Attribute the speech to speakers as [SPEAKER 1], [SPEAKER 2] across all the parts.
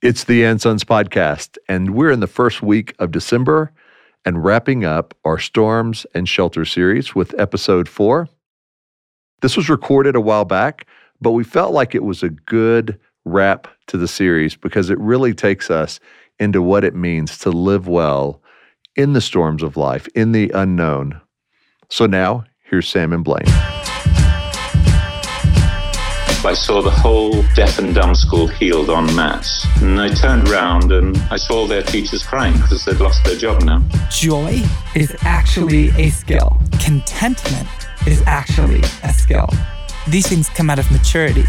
[SPEAKER 1] It's the And Sons podcast, and we're in the first week of December and wrapping up our Storms and Shelter series with episode four. This was recorded a while back, but we felt like it was a good wrap to the series because it really takes us into what it means to live well in the storms of life, in the unknown. So now, here's Sam and Blaine.
[SPEAKER 2] I saw the whole deaf and dumb school healed en masse. And I turned around and I saw their teachers crying because they'd lost their job now.
[SPEAKER 3] Joy is actually a skill. Contentment is actually a skill. These things come out of maturity.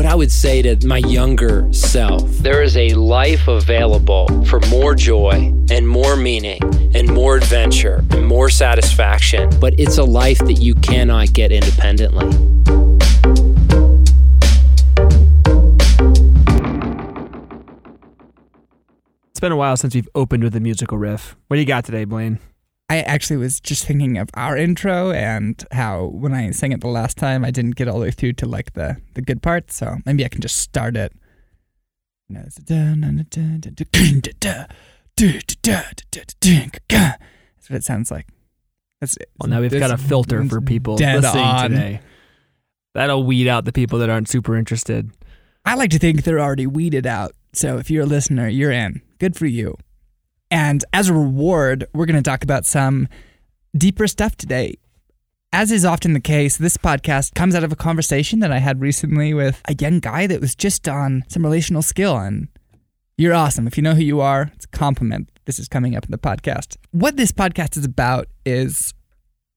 [SPEAKER 4] what I would say to my younger self there is a life available for more joy and more meaning and more adventure and more satisfaction, but it's a life that you cannot get independently.
[SPEAKER 5] It's been a while since we've opened with a musical riff. What do you got today, Blaine?
[SPEAKER 3] I actually was just thinking of our intro and how when I sang it the last time, I didn't get all the way through to like the the good part. So maybe I can just start it. That's what it sounds like. That's
[SPEAKER 5] well, now we've got a filter for people
[SPEAKER 3] dead
[SPEAKER 5] listening
[SPEAKER 3] on.
[SPEAKER 5] today. That'll weed out the people that aren't super interested.
[SPEAKER 3] I like to think they're already weeded out. So if you're a listener, you're in. Good for you. And as a reward, we're going to talk about some deeper stuff today. As is often the case, this podcast comes out of a conversation that I had recently with a young guy that was just on some relational skill. And you're awesome. If you know who you are, it's a compliment. This is coming up in the podcast. What this podcast is about is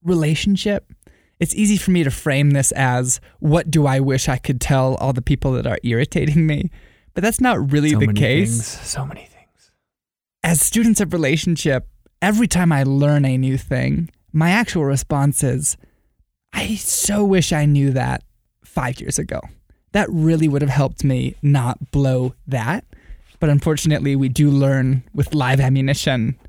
[SPEAKER 3] relationship. It's easy for me to frame this as what do I wish I could tell all the people that are irritating me? But that's not really
[SPEAKER 5] so
[SPEAKER 3] the case
[SPEAKER 5] Things, so many things.
[SPEAKER 3] as students of relationship, every time I learn a new thing, my actual response is, I so wish I knew that five years ago. That really would have helped me not blow that. But unfortunately, we do learn with live ammunition.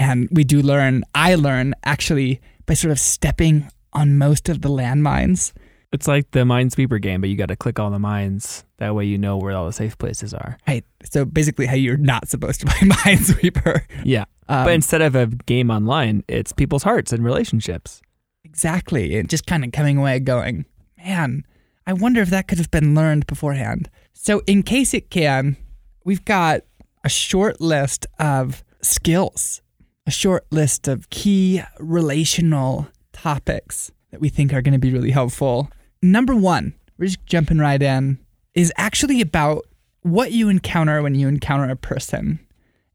[SPEAKER 3] And we do learn, I learn actually by sort of stepping on most of the landmines.
[SPEAKER 5] It's like the Minesweeper game, but you got to click all the mines. That way you know where all the safe places are.
[SPEAKER 3] Right. So basically, how you're not supposed to play Minesweeper.
[SPEAKER 5] Yeah.
[SPEAKER 3] Um,
[SPEAKER 5] but instead of a game online, it's people's hearts and relationships.
[SPEAKER 3] Exactly. And just kind of coming away going, man, I wonder if that could have been learned beforehand. So, in case it can, we've got a short list of skills, a short list of key relational topics that we think are going to be really helpful. Number one, we're just jumping right in, is actually about what you encounter when you encounter a person.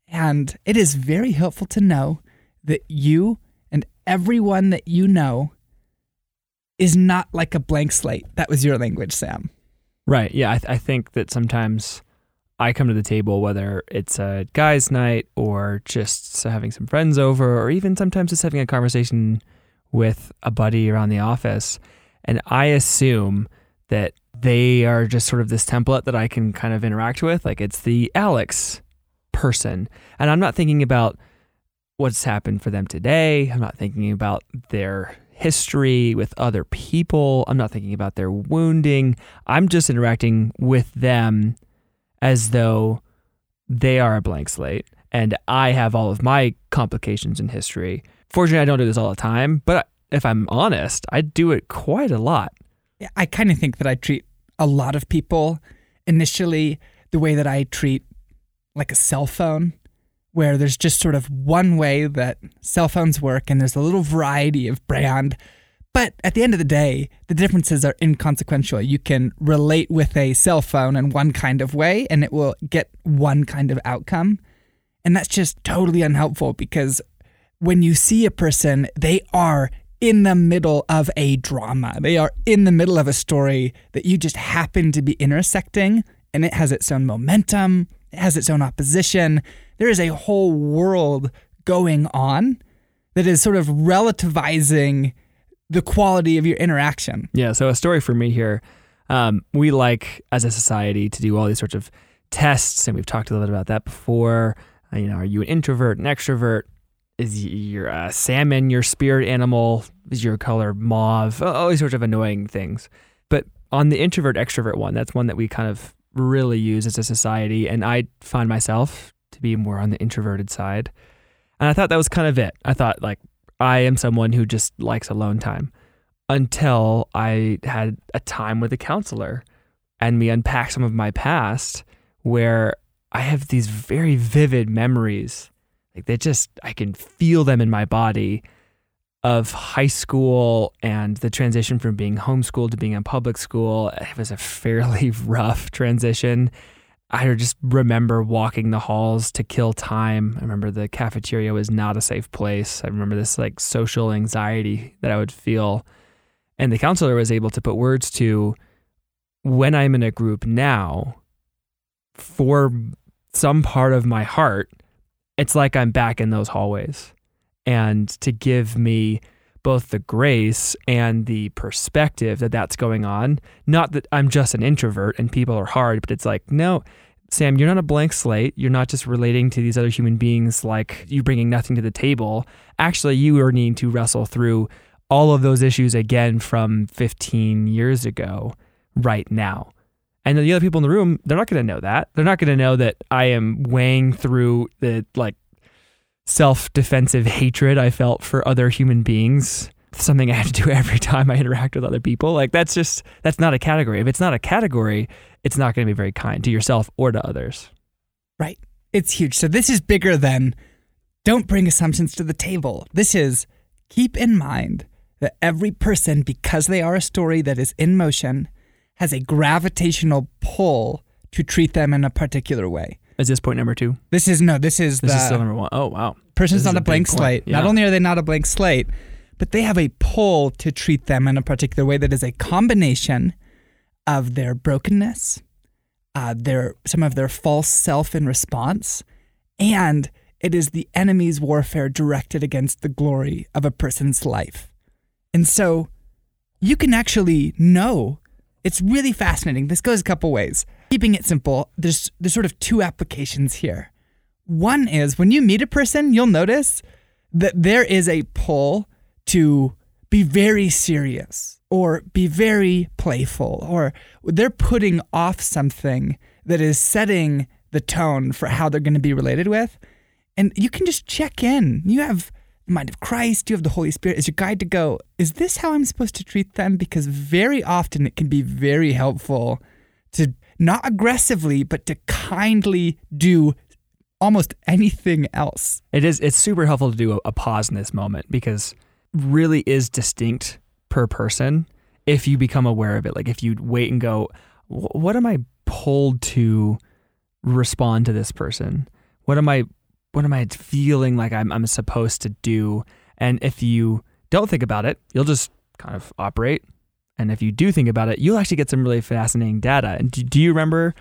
[SPEAKER 3] And it is very helpful to know that you and everyone that you know is not like a blank slate. That was your language, Sam.
[SPEAKER 5] Right. Yeah. I, th- I think that sometimes I come to the table, whether it's a guy's night or just having some friends over, or even sometimes just having a conversation with a buddy around the office. And I assume that they are just sort of this template that I can kind of interact with. Like it's the Alex person. And I'm not thinking about what's happened for them today. I'm not thinking about their history with other people. I'm not thinking about their wounding. I'm just interacting with them as though they are a blank slate and I have all of my complications in history. Fortunately, I don't do this all the time, but if I'm honest, I do it quite a lot.
[SPEAKER 3] I kind of think that I treat a lot of people initially the way that I treat like a cell phone, where there's just sort of one way that cell phones work and there's a little variety of brand. But at the end of the day, the differences are inconsequential. You can relate with a cell phone in one kind of way and it will get one kind of outcome. And that's just totally unhelpful because when you see a person, they are in the middle of a drama. They are in the middle of a story that you just happen to be intersecting, and it has its own momentum, it has its own opposition. There is a whole world going on that is sort of relativizing the quality of your interaction.
[SPEAKER 5] Yeah. So a story for me here. Um, we like as a society to do all these sorts of tests, and we've talked a little bit about that before. Uh, you know, are you an introvert, an extrovert? Is your uh, salmon your spirit animal? Is your color mauve? All these sorts of annoying things. But on the introvert extrovert one, that's one that we kind of really use as a society. And I find myself to be more on the introverted side. And I thought that was kind of it. I thought, like, I am someone who just likes alone time until I had a time with a counselor and we unpacked some of my past where I have these very vivid memories. Like, they just, I can feel them in my body of high school and the transition from being homeschooled to being in public school. It was a fairly rough transition. I just remember walking the halls to kill time. I remember the cafeteria was not a safe place. I remember this like social anxiety that I would feel. And the counselor was able to put words to when I'm in a group now, for some part of my heart, it's like I'm back in those hallways. And to give me both the grace and the perspective that that's going on. Not that I'm just an introvert and people are hard, but it's like, no, Sam, you're not a blank slate. You're not just relating to these other human beings like you bringing nothing to the table. Actually, you are needing to wrestle through all of those issues again from 15 years ago, right now. And the other people in the room, they're not going to know that. They're not going to know that I am weighing through the like self defensive hatred I felt for other human beings. Something I have to do every time I interact with other people. Like, that's just, that's not a category. If it's not a category, it's not going to be very kind to yourself or to others.
[SPEAKER 3] Right. It's huge. So this is bigger than don't bring assumptions to the table. This is keep in mind that every person, because they are a story that is in motion, has a gravitational pull to treat them in a particular way.
[SPEAKER 5] Is this point number two?
[SPEAKER 3] This is no, this is
[SPEAKER 5] This
[SPEAKER 3] the
[SPEAKER 5] is still number one. Oh, wow.
[SPEAKER 3] person's
[SPEAKER 5] This is
[SPEAKER 3] not
[SPEAKER 5] a
[SPEAKER 3] blank
[SPEAKER 5] point.
[SPEAKER 3] slate. Not only are they not a blank slate, but they have a pull to treat them in a particular way that is a combination of their brokenness, uh, their some of their false self in response, and it is the enemy's warfare directed against the glory of a person's life. And so you can actually know. It's really fascinating. This goes a couple ways. Keeping it simple, there's there's sort of two applications here. One is when you meet a person, you'll notice that there is a pull to be very serious or be very playful or they're putting off something that is setting the tone for how they're going to be related with. And you can just check in. You have the mind of Christ, you have the Holy Spirit as your guide to go, is this how I'm supposed to treat them? Because very often it can be very helpful not aggressively, but to kindly do almost anything else.
[SPEAKER 5] It is. It's super helpful to do a, a pause in this moment because really is distinct per person if you become aware of it. Like if you wait and go, what am I pulled to respond to this person? What am I? What am I feeling like I'm I'm supposed to do? And if you don't think about it, you'll just kind of operate. And if you do think about it, you'll actually get some really fascinating data. And do, do you remember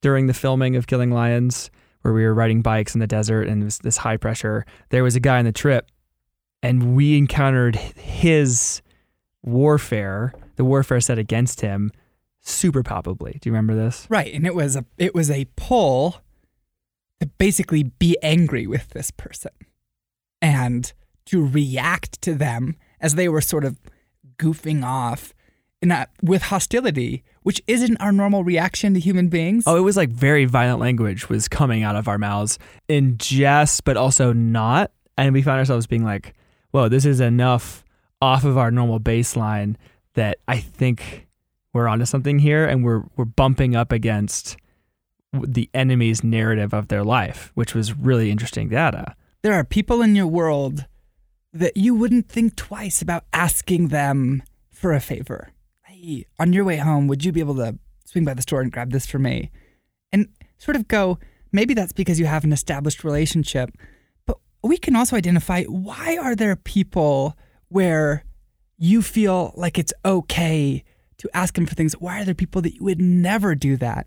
[SPEAKER 5] during the filming of Killing Lions? where we were riding bikes in the desert and it was this high pressure. There was a guy on the trip, and we encountered his warfare, the warfare set against him, super palpably. Do you remember this?
[SPEAKER 3] Right, and it was a it was a pull to basically be angry with this person and to react to them as they were sort of goofing off a, with hostility, which isn't our normal reaction to human beings.
[SPEAKER 5] Oh, it was like very violent language was coming out of our mouths in jest, but also not. And we found ourselves being like, whoa, this is enough off of our normal baseline that I think we're onto something here and we're we're bumping up against the enemy's narrative of their life, which was really interesting data.
[SPEAKER 3] there are people in your world that you wouldn't think twice about asking them for a favor. Hey, on your way home, would you be able to swing by the store and grab this for me? And sort of go, maybe that's because you have an established relationship, but we can also identify why are there people where you feel like it's okay to ask them for things? Why are there people that you would never do that?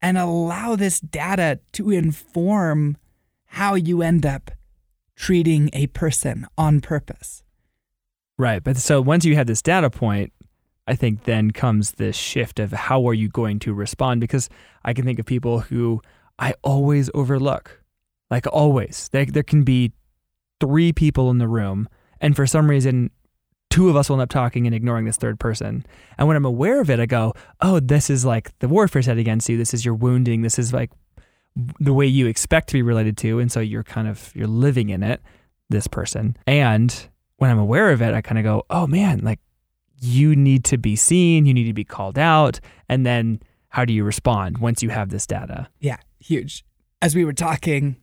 [SPEAKER 3] And allow this data to inform how you end up treating a person on purpose.
[SPEAKER 5] Right. But so once you have this data point, I think then comes this shift of how are you going to respond? Because I can think of people who I always overlook, like always. There, there can be three people in the room, and for some reason, two of us will end up talking and ignoring this third person. And when I'm aware of it, I go, oh, this is like the warfare set against you. This is your wounding. This is like the way you expect to be related to. And so you're kind of, you're living in it, this person. And when I'm aware of it, I kind of go, oh man, like you need to be seen, you need to be called out. And then how do you respond once you have this data?
[SPEAKER 3] Yeah, huge. As we were talking,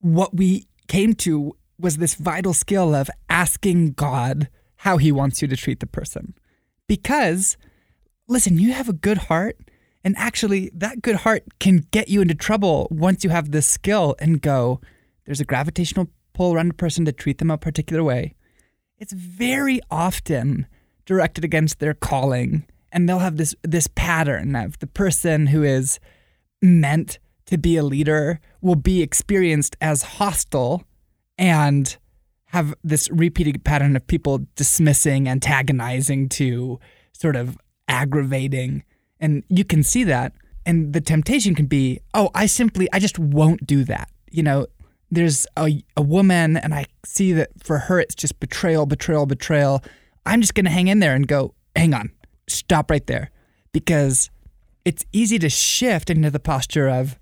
[SPEAKER 3] what we came to was this vital skill of asking God how he wants you to treat the person. Because, listen, you have a good heart. And actually, that good heart can get you into trouble once you have this skill and go, there's a gravitational pull around a person to treat them a particular way. It's very often directed against their calling. And they'll have this this pattern of the person who is meant to be a leader will be experienced as hostile and have this repeated pattern of people dismissing, antagonizing to sort of aggravating. And you can see that. And the temptation can be, oh, I simply, I just won't do that. You know, there's a, a woman, and I see that for her, it's just betrayal, betrayal, betrayal. I'm just going to hang in there and go, hang on, stop right there. Because it's easy to shift into the posture of,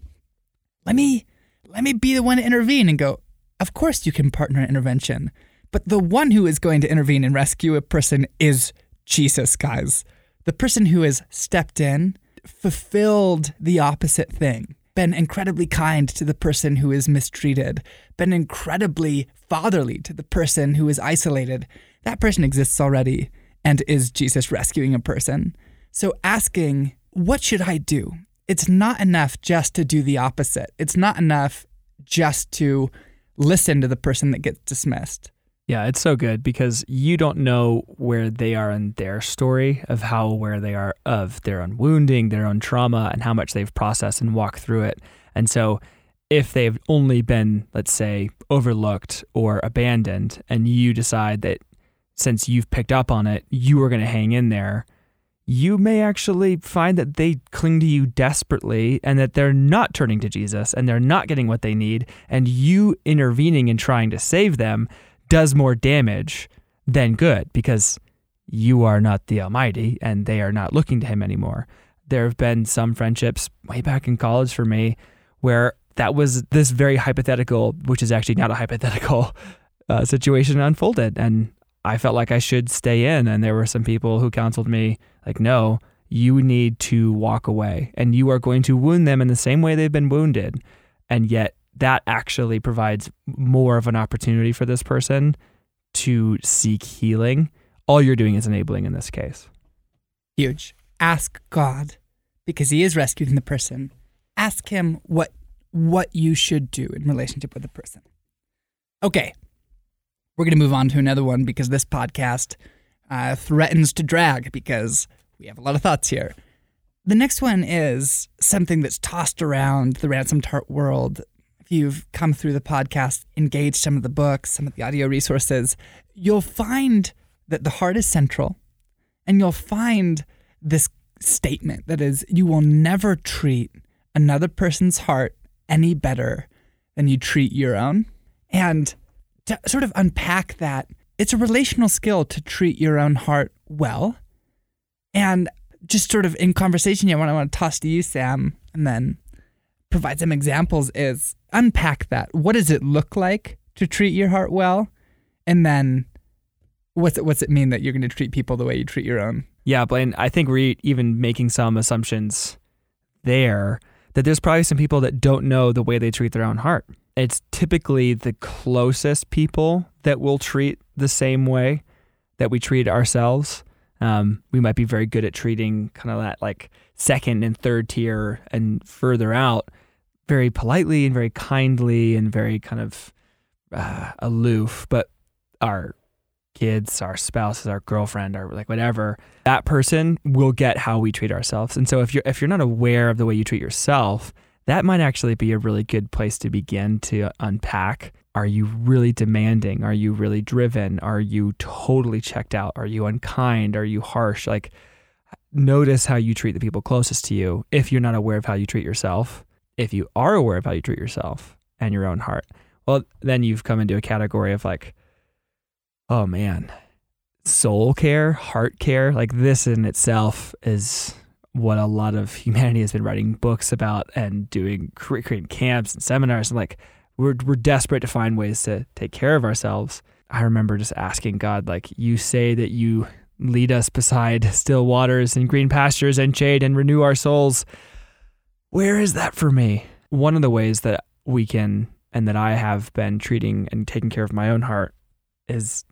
[SPEAKER 3] let me, let me be the one to intervene and go, of course you can partner intervention. But the one who is going to intervene and rescue a person is Jesus, guys. The person who has stepped in, fulfilled the opposite thing, been incredibly kind to the person who is mistreated, been incredibly fatherly to the person who is isolated. That person exists already and is Jesus rescuing a person. So asking, what should I do? It's not enough just to do the opposite. It's not enough just to listen to the person that gets dismissed.
[SPEAKER 5] Yeah, it's so good because you don't know where they are in their story of how aware they are of their own wounding, their own trauma, and how much they've processed and walked through it. And so, if they've only been, let's say, overlooked or abandoned, and you decide that since you've picked up on it, you are going to hang in there, you may actually find that they cling to you desperately and that they're not turning to Jesus and they're not getting what they need. And you intervening and trying to save them does more damage than good because you are not the Almighty and they are not looking to Him anymore. There have been some friendships way back in college for me where that was this very hypothetical, which is actually not a hypothetical uh, situation unfolded. And I felt like I should stay in. And there were some people who counseled me, like, no, you need to walk away and you are going to wound them in the same way they've been wounded. And yet, that actually provides more of an opportunity for this person to seek healing. All you're doing is enabling in this case.
[SPEAKER 3] Huge. Ask God because he is rescuing the person. Ask him what what you should do in relationship with the person. Okay, we're going to move on to another one because this podcast uh, threatens to drag because we have a lot of thoughts here. The next one is something that's tossed around the Ransomed Heart world. If you've come through the podcast, engaged some of the books, some of the audio resources, you'll find that the heart is central, and you'll find this statement that is, you will never treat another person's heart any better than you treat your own. And to sort of unpack that, it's a relational skill to treat your own heart well. And just sort of in conversation, yeah, what I want to toss to you, Sam, and then provide some examples is unpack that. What does it look like to treat your heart well? And then what's it, what's it mean that you're going to treat people the way you treat your own?
[SPEAKER 5] Yeah, Blaine, I think we're even making some assumptions there that there's probably some people that don't know the way they treat their own heart it's typically the closest people that will treat the same way that we treat ourselves. Um, we might be very good at treating kind of that like second and third tier and further out very politely and very kindly and very kind of uh, aloof. But our kids, our spouses, our girlfriend, or like whatever, that person will get how we treat ourselves. And so if you're if you're not aware of the way you treat yourself, that might actually be a really good place to begin to unpack. Are you really demanding? Are you really driven? Are you totally checked out? Are you unkind? Are you harsh? Like, notice how you treat the people closest to you if you're not aware of how you treat yourself. If you are aware of how you treat yourself and your own heart, well, then you've come into a category of like, oh man, soul care, heart care. Like this in itself is what a lot of humanity has been writing books about and doing creating camps and seminars and like we're we're desperate to find ways to take care of ourselves. I remember just asking God like you say that you lead us beside still waters and green pastures and shade and renew our souls. Where is that for me? One of the ways that we can and that I have been treating and taking care of my own heart is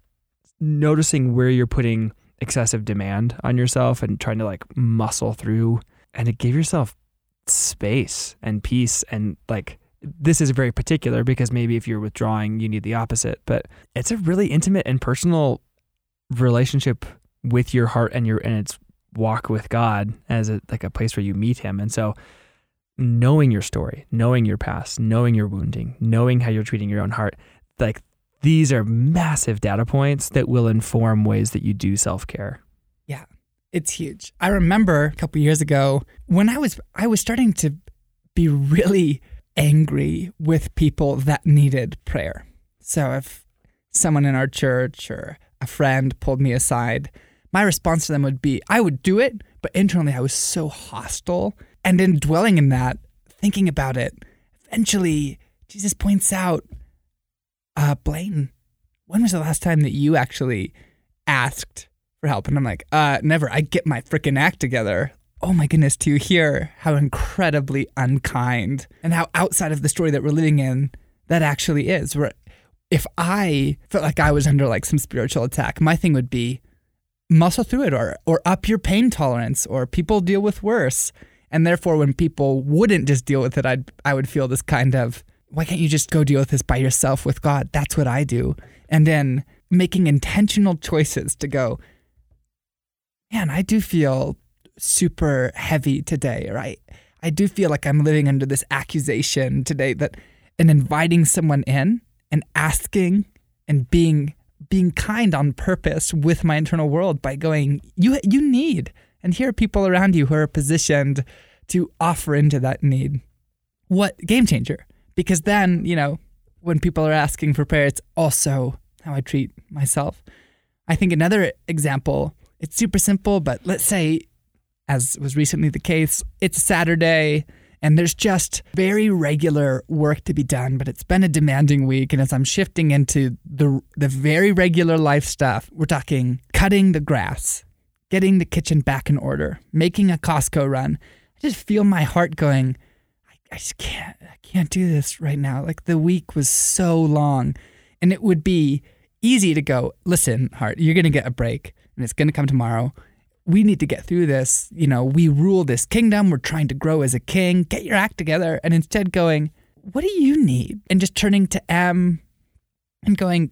[SPEAKER 5] noticing where you're putting excessive demand on yourself and trying to like muscle through and to give yourself space and peace and like this is very particular because maybe if you're withdrawing you need the opposite but it's a really intimate and personal relationship with your heart and your and its walk with God as a like a place where you meet him. And so knowing your story knowing your past knowing your wounding knowing how you're treating your own heart like these are massive data points that will inform ways that you do self care.
[SPEAKER 3] Yeah, it's huge. I remember a couple years ago when I was I was starting to be really angry with people that needed prayer. So if someone in our church or a friend pulled me aside, my response to them would be I would do it, but internally I was so hostile. And in dwelling in that, thinking about it, eventually Jesus points out uh, Blaine, when was the last time that you actually asked for help? And I'm like, uh, never. I get my freaking act together. Oh my goodness, to hear how incredibly unkind and how outside of the story that we're living in that actually is. Where if I felt like I was under like some spiritual attack, my thing would be muscle through it or or up your pain tolerance or people deal with worse. And therefore when people wouldn't just deal with it, I'd I would feel this kind of why can't you just go deal with this by yourself with God? That's what I do. And then making intentional choices to go, man, I do feel super heavy today, right? I, do feel like I'm living under this accusation today that, and inviting someone in and asking and being being kind on purpose with my internal world by going, you you need, and here are people around you who are positioned to offer into that need. What game changer? Because then, you know, when people are asking for prayer, it's also how I treat myself. I think another example, it's super simple, but let's say, as was recently the case, it's Saturday and there's just very regular work to be done, but it's been a demanding week. And as I'm shifting into the, the very regular life stuff, we're talking cutting the grass, getting the kitchen back in order, making a Costco run. I just feel my heart going, I just can't I can't do this right now. Like the week was so long and it would be easy to go, listen, heart, you're going to get a break and it's going to come tomorrow. We need to get through this. You know, we rule this kingdom. We're trying to grow as a king. Get your act together. And instead going, what do you need? And just turning to M and going,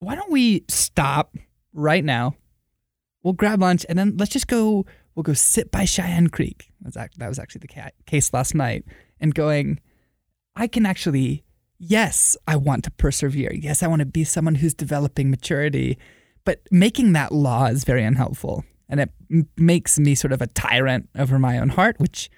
[SPEAKER 3] why don't we stop right now? We'll grab lunch and then let's just go we'll go sit by Cheyenne Creek. That was actually the case last night. And going, I can actually, yes, I want to persevere. Yes, I want to be someone who's developing maturity. But making that law is very unhelpful. And it makes me sort of a tyrant over my own heart, which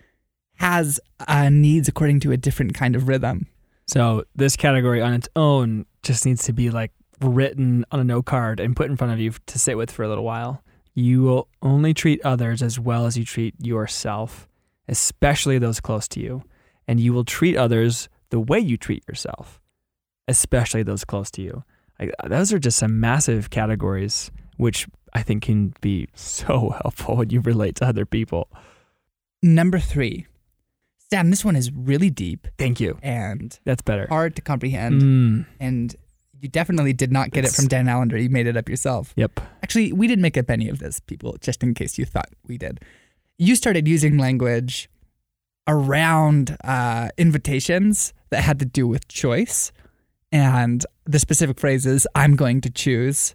[SPEAKER 3] has uh, needs according to a different kind of rhythm.
[SPEAKER 5] So this category on its own just needs to be like written on a note card and put in front of you to sit with for a little while. You will only treat others as well as you treat yourself, especially those close to you. And you will treat others the way you treat yourself, especially those close to you. Like, those are just some massive categories, which I think can be so helpful when you relate to other people.
[SPEAKER 3] Number three. Sam, this one is really deep.
[SPEAKER 5] Thank you.
[SPEAKER 3] And
[SPEAKER 5] that's better.
[SPEAKER 3] Hard to comprehend. Mm. And you definitely did not get it's, it from Dan Allender. You made it up yourself.
[SPEAKER 5] Yep.
[SPEAKER 3] Actually, we didn't make up any of this, people, just in case you thought we did. You started using language around uh, invitations that had to do with choice. And the specific phrase is, I'm going to choose.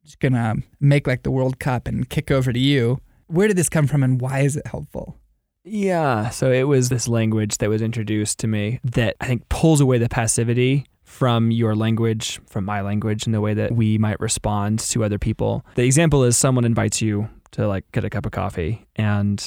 [SPEAKER 3] I'm just going to make like the World Cup and kick over to you. Where did this come from and why is it helpful?
[SPEAKER 5] Yeah, so it was this language that was introduced to me that I think pulls away the passivity from your language, from my language, and the way that we might respond to other people. The example is someone invites you to like get a cup of coffee and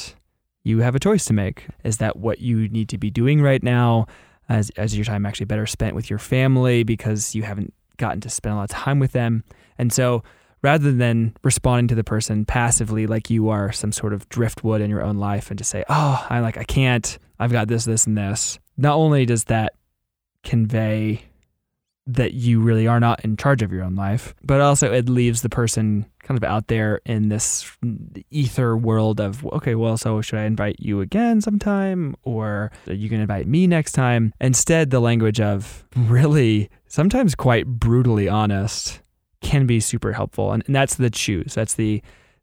[SPEAKER 5] you have a choice to make. Is that what you need to be doing right now? As, as your time actually better spent with your family because you haven't gotten to spend a lot of time with them. And so rather than responding to the person passively like you are some sort of driftwood in your own life and just say, "Oh, I like I can't. I've got this, this, and this." Not only does that convey that you really are not in charge of your own life, but also it leaves the person kind of out there in this ether world of, okay, well, so should I invite you again sometime or are you going to invite me next time? Instead, the language of really sometimes quite brutally honest can be super helpful. And, and that's the choose. That's the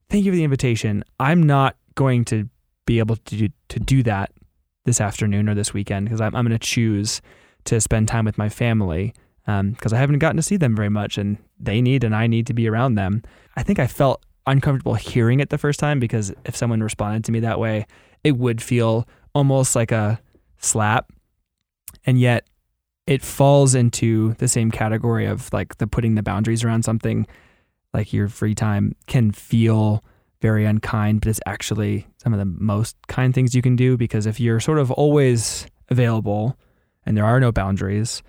[SPEAKER 5] thank you for the invitation. I'm not going to be able to do, to do that this afternoon or this weekend because I'm, I'm going to choose to spend time with my family because um, I haven't gotten to see them very much and they need and I need to be around them. I think I felt uncomfortable hearing it the first time because if someone responded to me that way, it would feel almost like a slap. And yet it falls into the same category of like the putting the boundaries around something like your free time can feel very unkind, but it's actually some of the most kind things you can do because if you're sort of always available and there are no boundaries,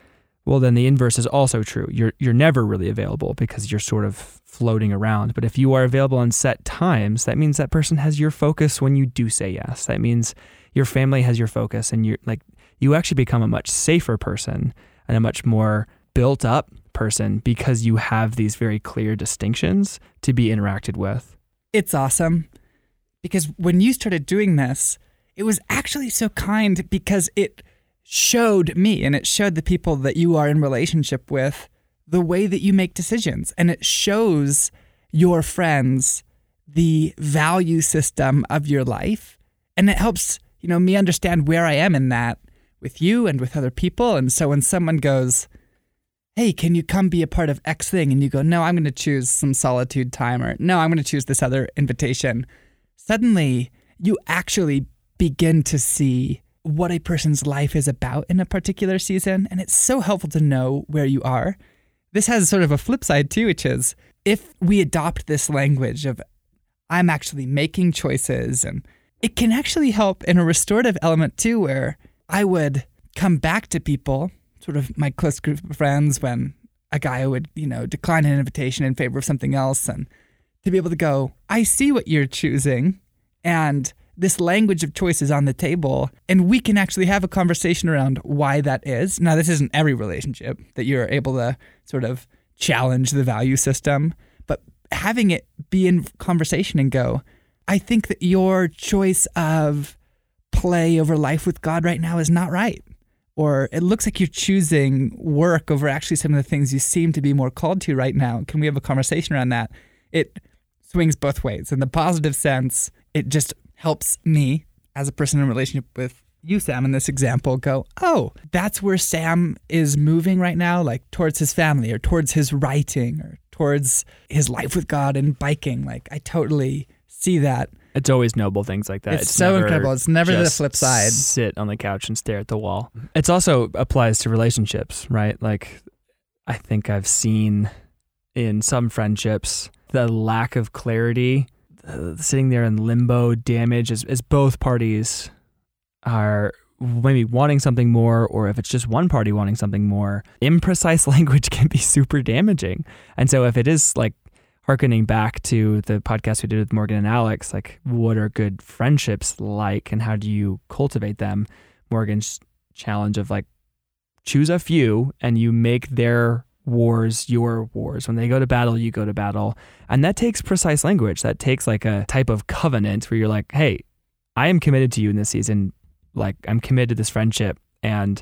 [SPEAKER 5] well then the inverse is also true. You're you're never really available because you're sort of floating around. But if you are available on set times, that means that person has your focus when you do say yes. That means your family has your focus and you're like you actually become a much safer person and a much more built up person because you have these very clear distinctions to be interacted with.
[SPEAKER 3] It's awesome because when you started doing this, it was actually so kind because it showed me and it showed the people that you are in relationship with the way that you make decisions and it shows your friends the value system of your life and it helps you know me understand where I am in that with you and with other people. And so when someone goes, Hey, can you come be a part of X thing? And you go, No, I'm going to choose some solitude time, or No, I'm going to choose this other invitation. Suddenly, you actually begin to see what a person's life is about in a particular season. And it's so helpful to know where you are. This has sort of a flip side too, which is if we adopt this language of I'm actually making choices and it can actually help in a restorative element too, where I would come back to people, sort of my close group of friends, when a guy would, you know, decline an invitation in favor of something else, and to be able to go, I see what you're choosing, and this language of choice is on the table, and we can actually have a conversation around why that is. Now, this isn't every relationship that you're able to sort of challenge the value system, but having it be in conversation and go, I think that your choice of play over life with God right now is not right. Or it looks like you're choosing work over actually some of the things you seem to be more called to right now. Can we have a conversation around that? It swings both ways. In the positive sense, it just helps me as a person in relationship with you, Sam, in this example, go, oh, that's where Sam is moving right now, like towards his family or towards his writing or towards his life with God and biking. Like, I totally see that.
[SPEAKER 5] It's always noble things like that.
[SPEAKER 3] It's, so incredible. It's never the flip side.
[SPEAKER 5] Sit on the couch and stare at the wall. It also applies to relationships, right? Like, I think I've seen in some friendships the lack of clarity, uh, sitting there in limbo, damage as, as both parties are maybe wanting something more, or if it's just one party wanting something more, imprecise language can be super damaging. And so if it is like harkening back to the podcast we did with Morgan and Alex, like what are good friendships like and how do you cultivate them? Morgan's challenge of like choose a few and you make their wars your wars. When they go to battle, you go to battle. And that takes precise language. That takes like a type of covenant where you're like, hey, I am committed to you in this season. Like I'm committed to this friendship and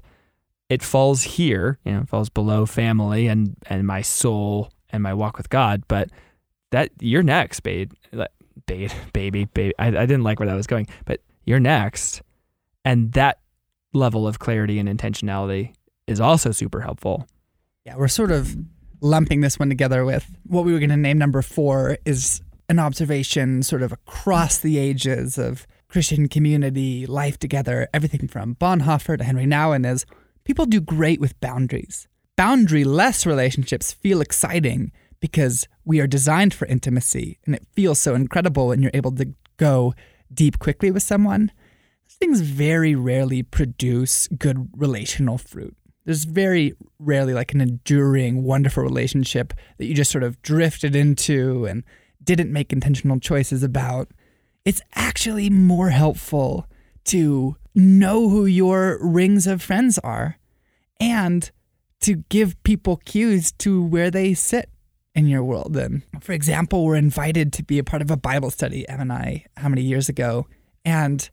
[SPEAKER 5] it falls here, you know, it falls below family and and my soul and my walk with God, but that you're next, babe. Babe, baby, baby. I, I didn't like where that was going, but you're next. And that level of clarity and intentionality is also super helpful.
[SPEAKER 3] Yeah, we're sort of lumping this one together with what we were going to name number four is an observation sort of across the ages of Christian community, life together, everything from Bonhoeffer to Henri Nouwen is people do great with boundaries. Boundary less relationships feel exciting because we are designed for intimacy and it feels so incredible when you're able to go deep quickly with someone. Things very rarely produce good relational fruit. There's very rarely like an enduring, wonderful relationship that you just sort of drifted into and didn't make intentional choices about. It's actually more helpful to know who your rings of friends are and to give people cues to where they sit in your world. And for example, we're invited to be a part of a Bible study, Em and I, how many years ago? And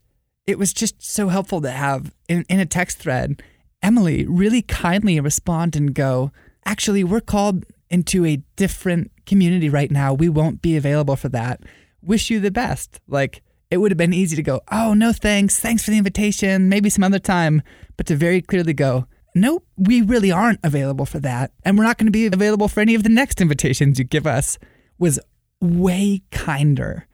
[SPEAKER 3] it was just so helpful to have in, in a text thread, Emily really kindly respond and go, actually, we're called into a different community right now. We won't be available for that. Wish you the best. Like, it would have been easy to go, oh, no thanks. Thanks for the invitation. Maybe some other time. But to very clearly go, nope, we really aren't available for that. And we're not going to be available for any of the next invitations you give us was way kinder.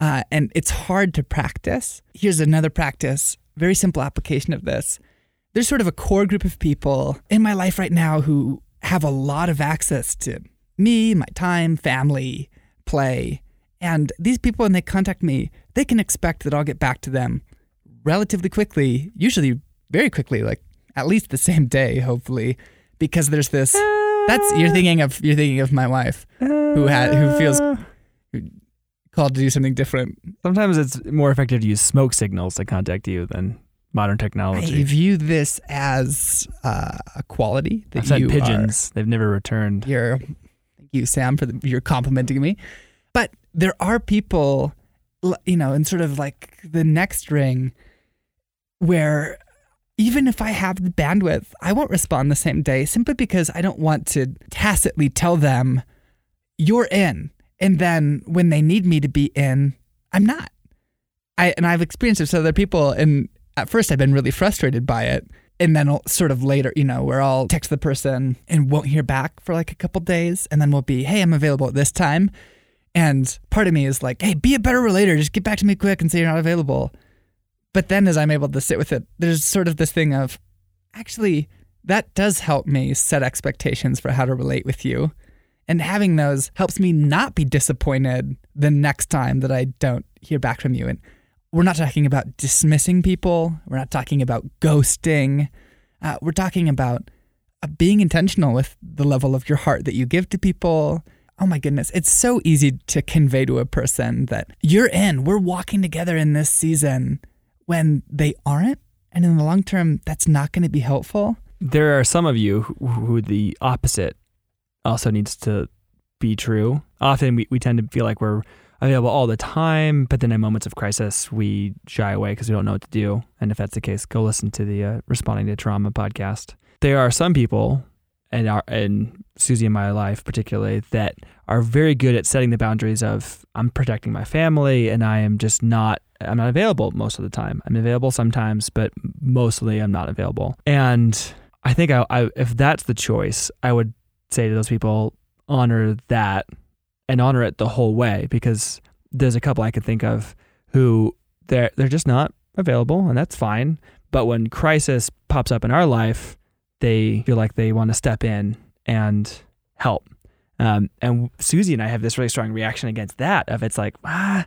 [SPEAKER 3] Uh, and it's hard to practice. Here's another practice, very simple application of this. There's sort of a core group of people in my life right now who have a lot of access to me, my time, family, play. And these people, when they contact me, they can expect that I'll get back to them relatively quickly, usually very quickly, like at least the same day, hopefully, because there's this. That's you're thinking of you're thinking of my wife who had who feels called to do something different.
[SPEAKER 5] Sometimes it's more effective to use smoke signals to contact you than modern technology.
[SPEAKER 3] I view this as uh, a quality that
[SPEAKER 5] I've
[SPEAKER 3] you
[SPEAKER 5] pigeons. They've never returned.
[SPEAKER 3] Are, you're, thank you, Sam, for the, you're complimenting me. But there are people, you know, in sort of like the next ring, where even if I have the bandwidth, I won't respond the same day simply because I don't want to tacitly tell them you're in. And then when they need me to be in, I'm not. I and I've experienced this with other people and at first I've been really frustrated by it. And then sort of later, you know, where I'll text the person and won't hear back for like a couple days. And then we'll be, hey, I'm available at this time. And part of me is like, hey, be a better relator. Just get back to me quick and say you're not available. But then as I'm able to sit with it, there's sort of this thing of actually, that does help me set expectations for how to relate with you. And having those helps me not be disappointed the next time that I don't hear back from you. And we're not talking about dismissing people, we're not talking about ghosting. Uh, we're talking about uh, being intentional with the level of your heart that you give to people. Oh my goodness, it's so easy to convey to a person that you're in, we're walking together in this season when they aren't. And in the long term, that's not going to be helpful.
[SPEAKER 5] There are some of you who, who the opposite also needs to be true. Often we, we tend to feel like we're available all the time, but then in moments of crisis, we shy away because we don't know what to do. And if that's the case, go listen to the uh, Responding to Trauma podcast. There are some people, and our and Susie in my life particularly, that are very good at setting the boundaries of I'm protecting my family, and I am just not. I'm not available most of the time. I'm available sometimes, but mostly I'm not available. And I think I, I if that's the choice, I would say to those people, honor that and honor it the whole way because there's a couple I can think of who they're they're just not available and that's fine. But when crisis pops up in our life, they feel like they want to step in and help. Um, and Susie and I have this really strong reaction against that of it's like, ah,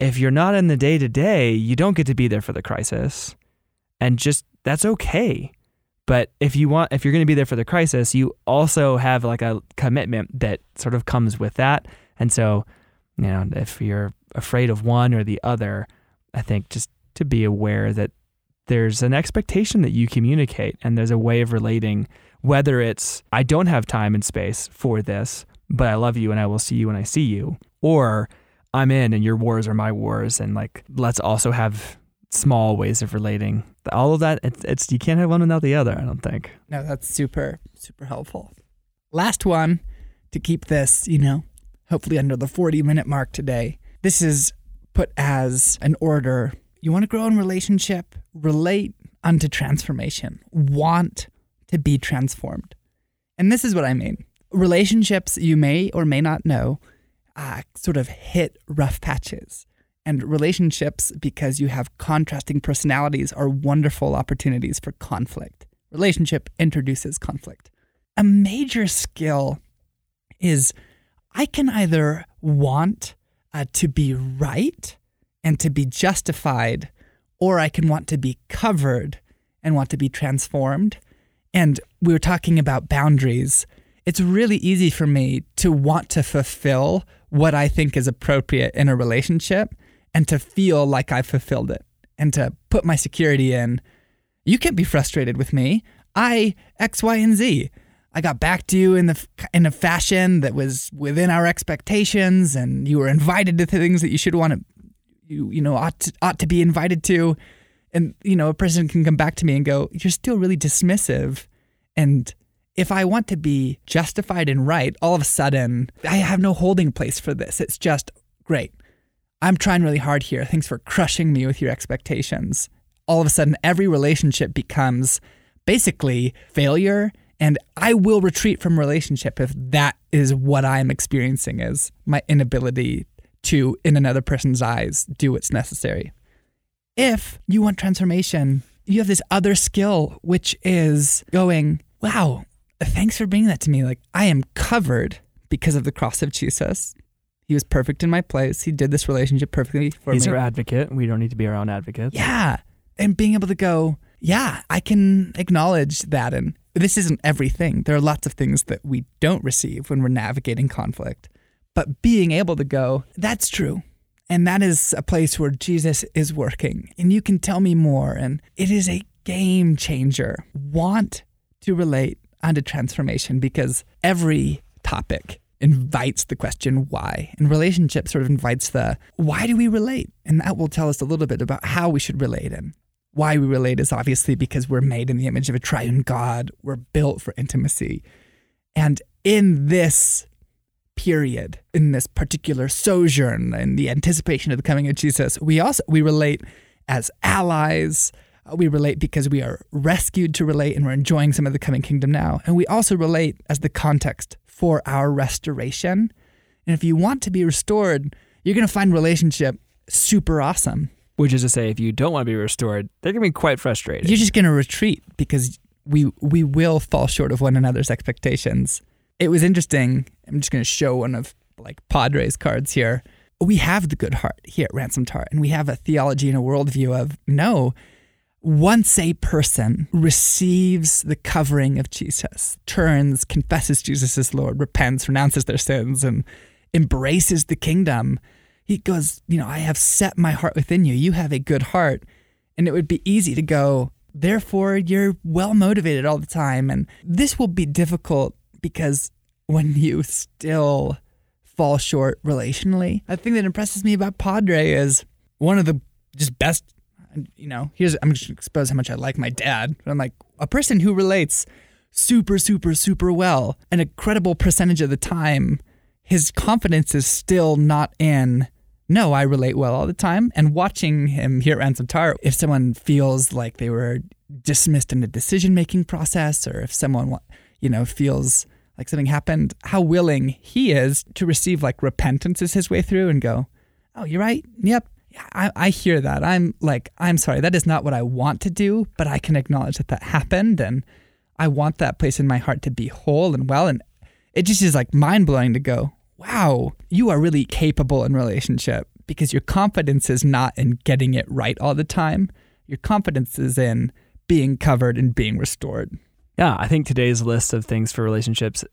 [SPEAKER 5] if you're not in the day to day, you don't get to be there for the crisis. And just that's okay. But if you want, if you're going to be there for the crisis, you also have like a commitment that sort of comes with that. And so, you know, if you're afraid of one or the other, I think just to be aware that there's an expectation that you communicate and there's a way of relating, whether it's, I don't have time and space for this, but I love you and I will see you when I see you, or I'm in and your wars are my wars. And like, let's also have small ways of relating. All of that, it's, it's you can't have one without the other. I don't think.
[SPEAKER 3] No, that's super super helpful. Last one to keep this, you know, hopefully under the 40 minute mark today. This is put as an order. You want to grow in relationship, relate unto transformation, want to be transformed. And this is what I mean. Relationships you may or may not know uh, sort of hit rough patches and relationships, because you have contrasting personalities, are wonderful opportunities for conflict. Relationship introduces conflict. A major skill is I can either want uh, to be right and to be justified, or I can want to be covered and want to be transformed. and we were talking about boundaries. It's really easy for me to want to fulfill what I think is appropriate in a relationship and to feel like I've fulfilled it and to put my security in. You can't be frustrated with me. I X, Y, and Z. I got back to you in the in a fashion that was within our expectations, and you were invited to things that you should want to, you you know, ought to, ought to be invited to. And you know, a person can come back to me and go, "You're still really dismissive," and if I want to be justified and right, all of a sudden I have no holding place for this. It's just great. I'm trying really hard here. Thanks for crushing me with your expectations. All of a sudden, every relationship becomes basically failure. And I will retreat from relationship if that is what I'm experiencing is my inability to, in another person's eyes, do what's necessary. If you want transformation, you have this other skill, which is going, wow, thanks for bringing that to me. Like, I am covered because of the cross of Jesus. He was perfect in my place. He did this relationship perfectly for
[SPEAKER 5] He's
[SPEAKER 3] me.
[SPEAKER 5] He's our advocate. We don't need to be our own advocates.
[SPEAKER 3] Yeah. And being able to go, yeah, I can acknowledge that. And this isn't everything. There are lots of things that we don't receive when we're navigating conflict. But being able to go, that's true. And that is a place where Jesus is working. And you can tell me more. And it is a game changer. Want to relate onto transformation because every topic invites the question why. And relationship sort of invites the why do we relate? And that will tell us a little bit about how we should relate. And why we relate is obviously because we're made in the image of a triune God. We're built for intimacy. And in this period, in this particular sojourn, in the anticipation of the coming of Jesus, we also we relate as allies. Uh, we relate because we are rescued to relate and we're enjoying some of the coming kingdom now. And we also relate as the context for our restoration. And if you want to be restored, you're going to find relationship super awesome.
[SPEAKER 5] Which is to say, if you don't want to be restored, they're going to be quite frustrated.
[SPEAKER 3] You're just going to retreat because we we will fall short of one another's expectations. It was interesting. I'm just going to show one of like Padres cards here. We have the good heart here at Ransomed Heart, and we have a theology and a worldview of no, once a person receives the covering of Jesus, turns, confesses Jesus as Lord, repents, renounces their sins, and embraces the kingdom, he goes, You know, I have set my heart within you. You have a good heart. And it would be easy to go, Therefore, you're well motivated all the time. And this will be difficult because when you still fall short relationally, the thing that impresses me about Padre is one of the just best you know, here's I'm just gonna expose how much I like my dad. But I'm like a person who relates super, super, super well. An incredible percentage of the time, his confidence is still not in. No, I relate well all the time. And watching him here at Ransomed Heart, if someone feels like they were dismissed in the decision making process, or if someone, you know, feels like something happened, how willing he is to receive like repentance as his way through and go, oh, you're right. Yep, I, I hear that. I'm like, I'm sorry, that is not what I want to do, but I can acknowledge that that happened. And I want that place in my heart to be whole and well. And it just is like mind blowing to go, wow, you are really capable in relationship because your confidence is not in getting it right all the time. Your confidence is in being covered and being restored.
[SPEAKER 5] Yeah, I think today's list of things for relationships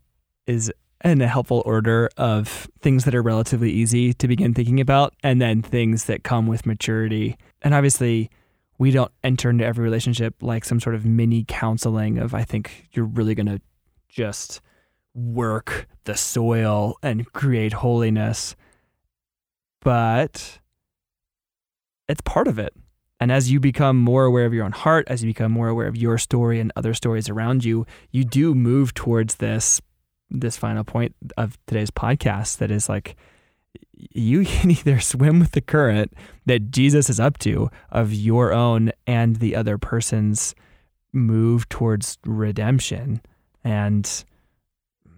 [SPEAKER 5] is in a helpful order of things that are relatively easy to begin thinking about and then things that come with maturity. And obviously, we don't enter into every relationship like some sort of mini counseling of, I think you're really going to just work the soil and create holiness. But it's part of it. And as you become more aware of your own heart, as you become more aware of your story and other stories around you, you do move towards this this final point of today's podcast that is like you can either swim with the current that Jesus is up to of your own and the other person's move towards redemption and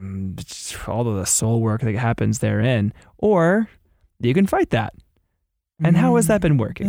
[SPEAKER 5] mm, all of the soul work that happens therein, or you can fight that. And how has that been working?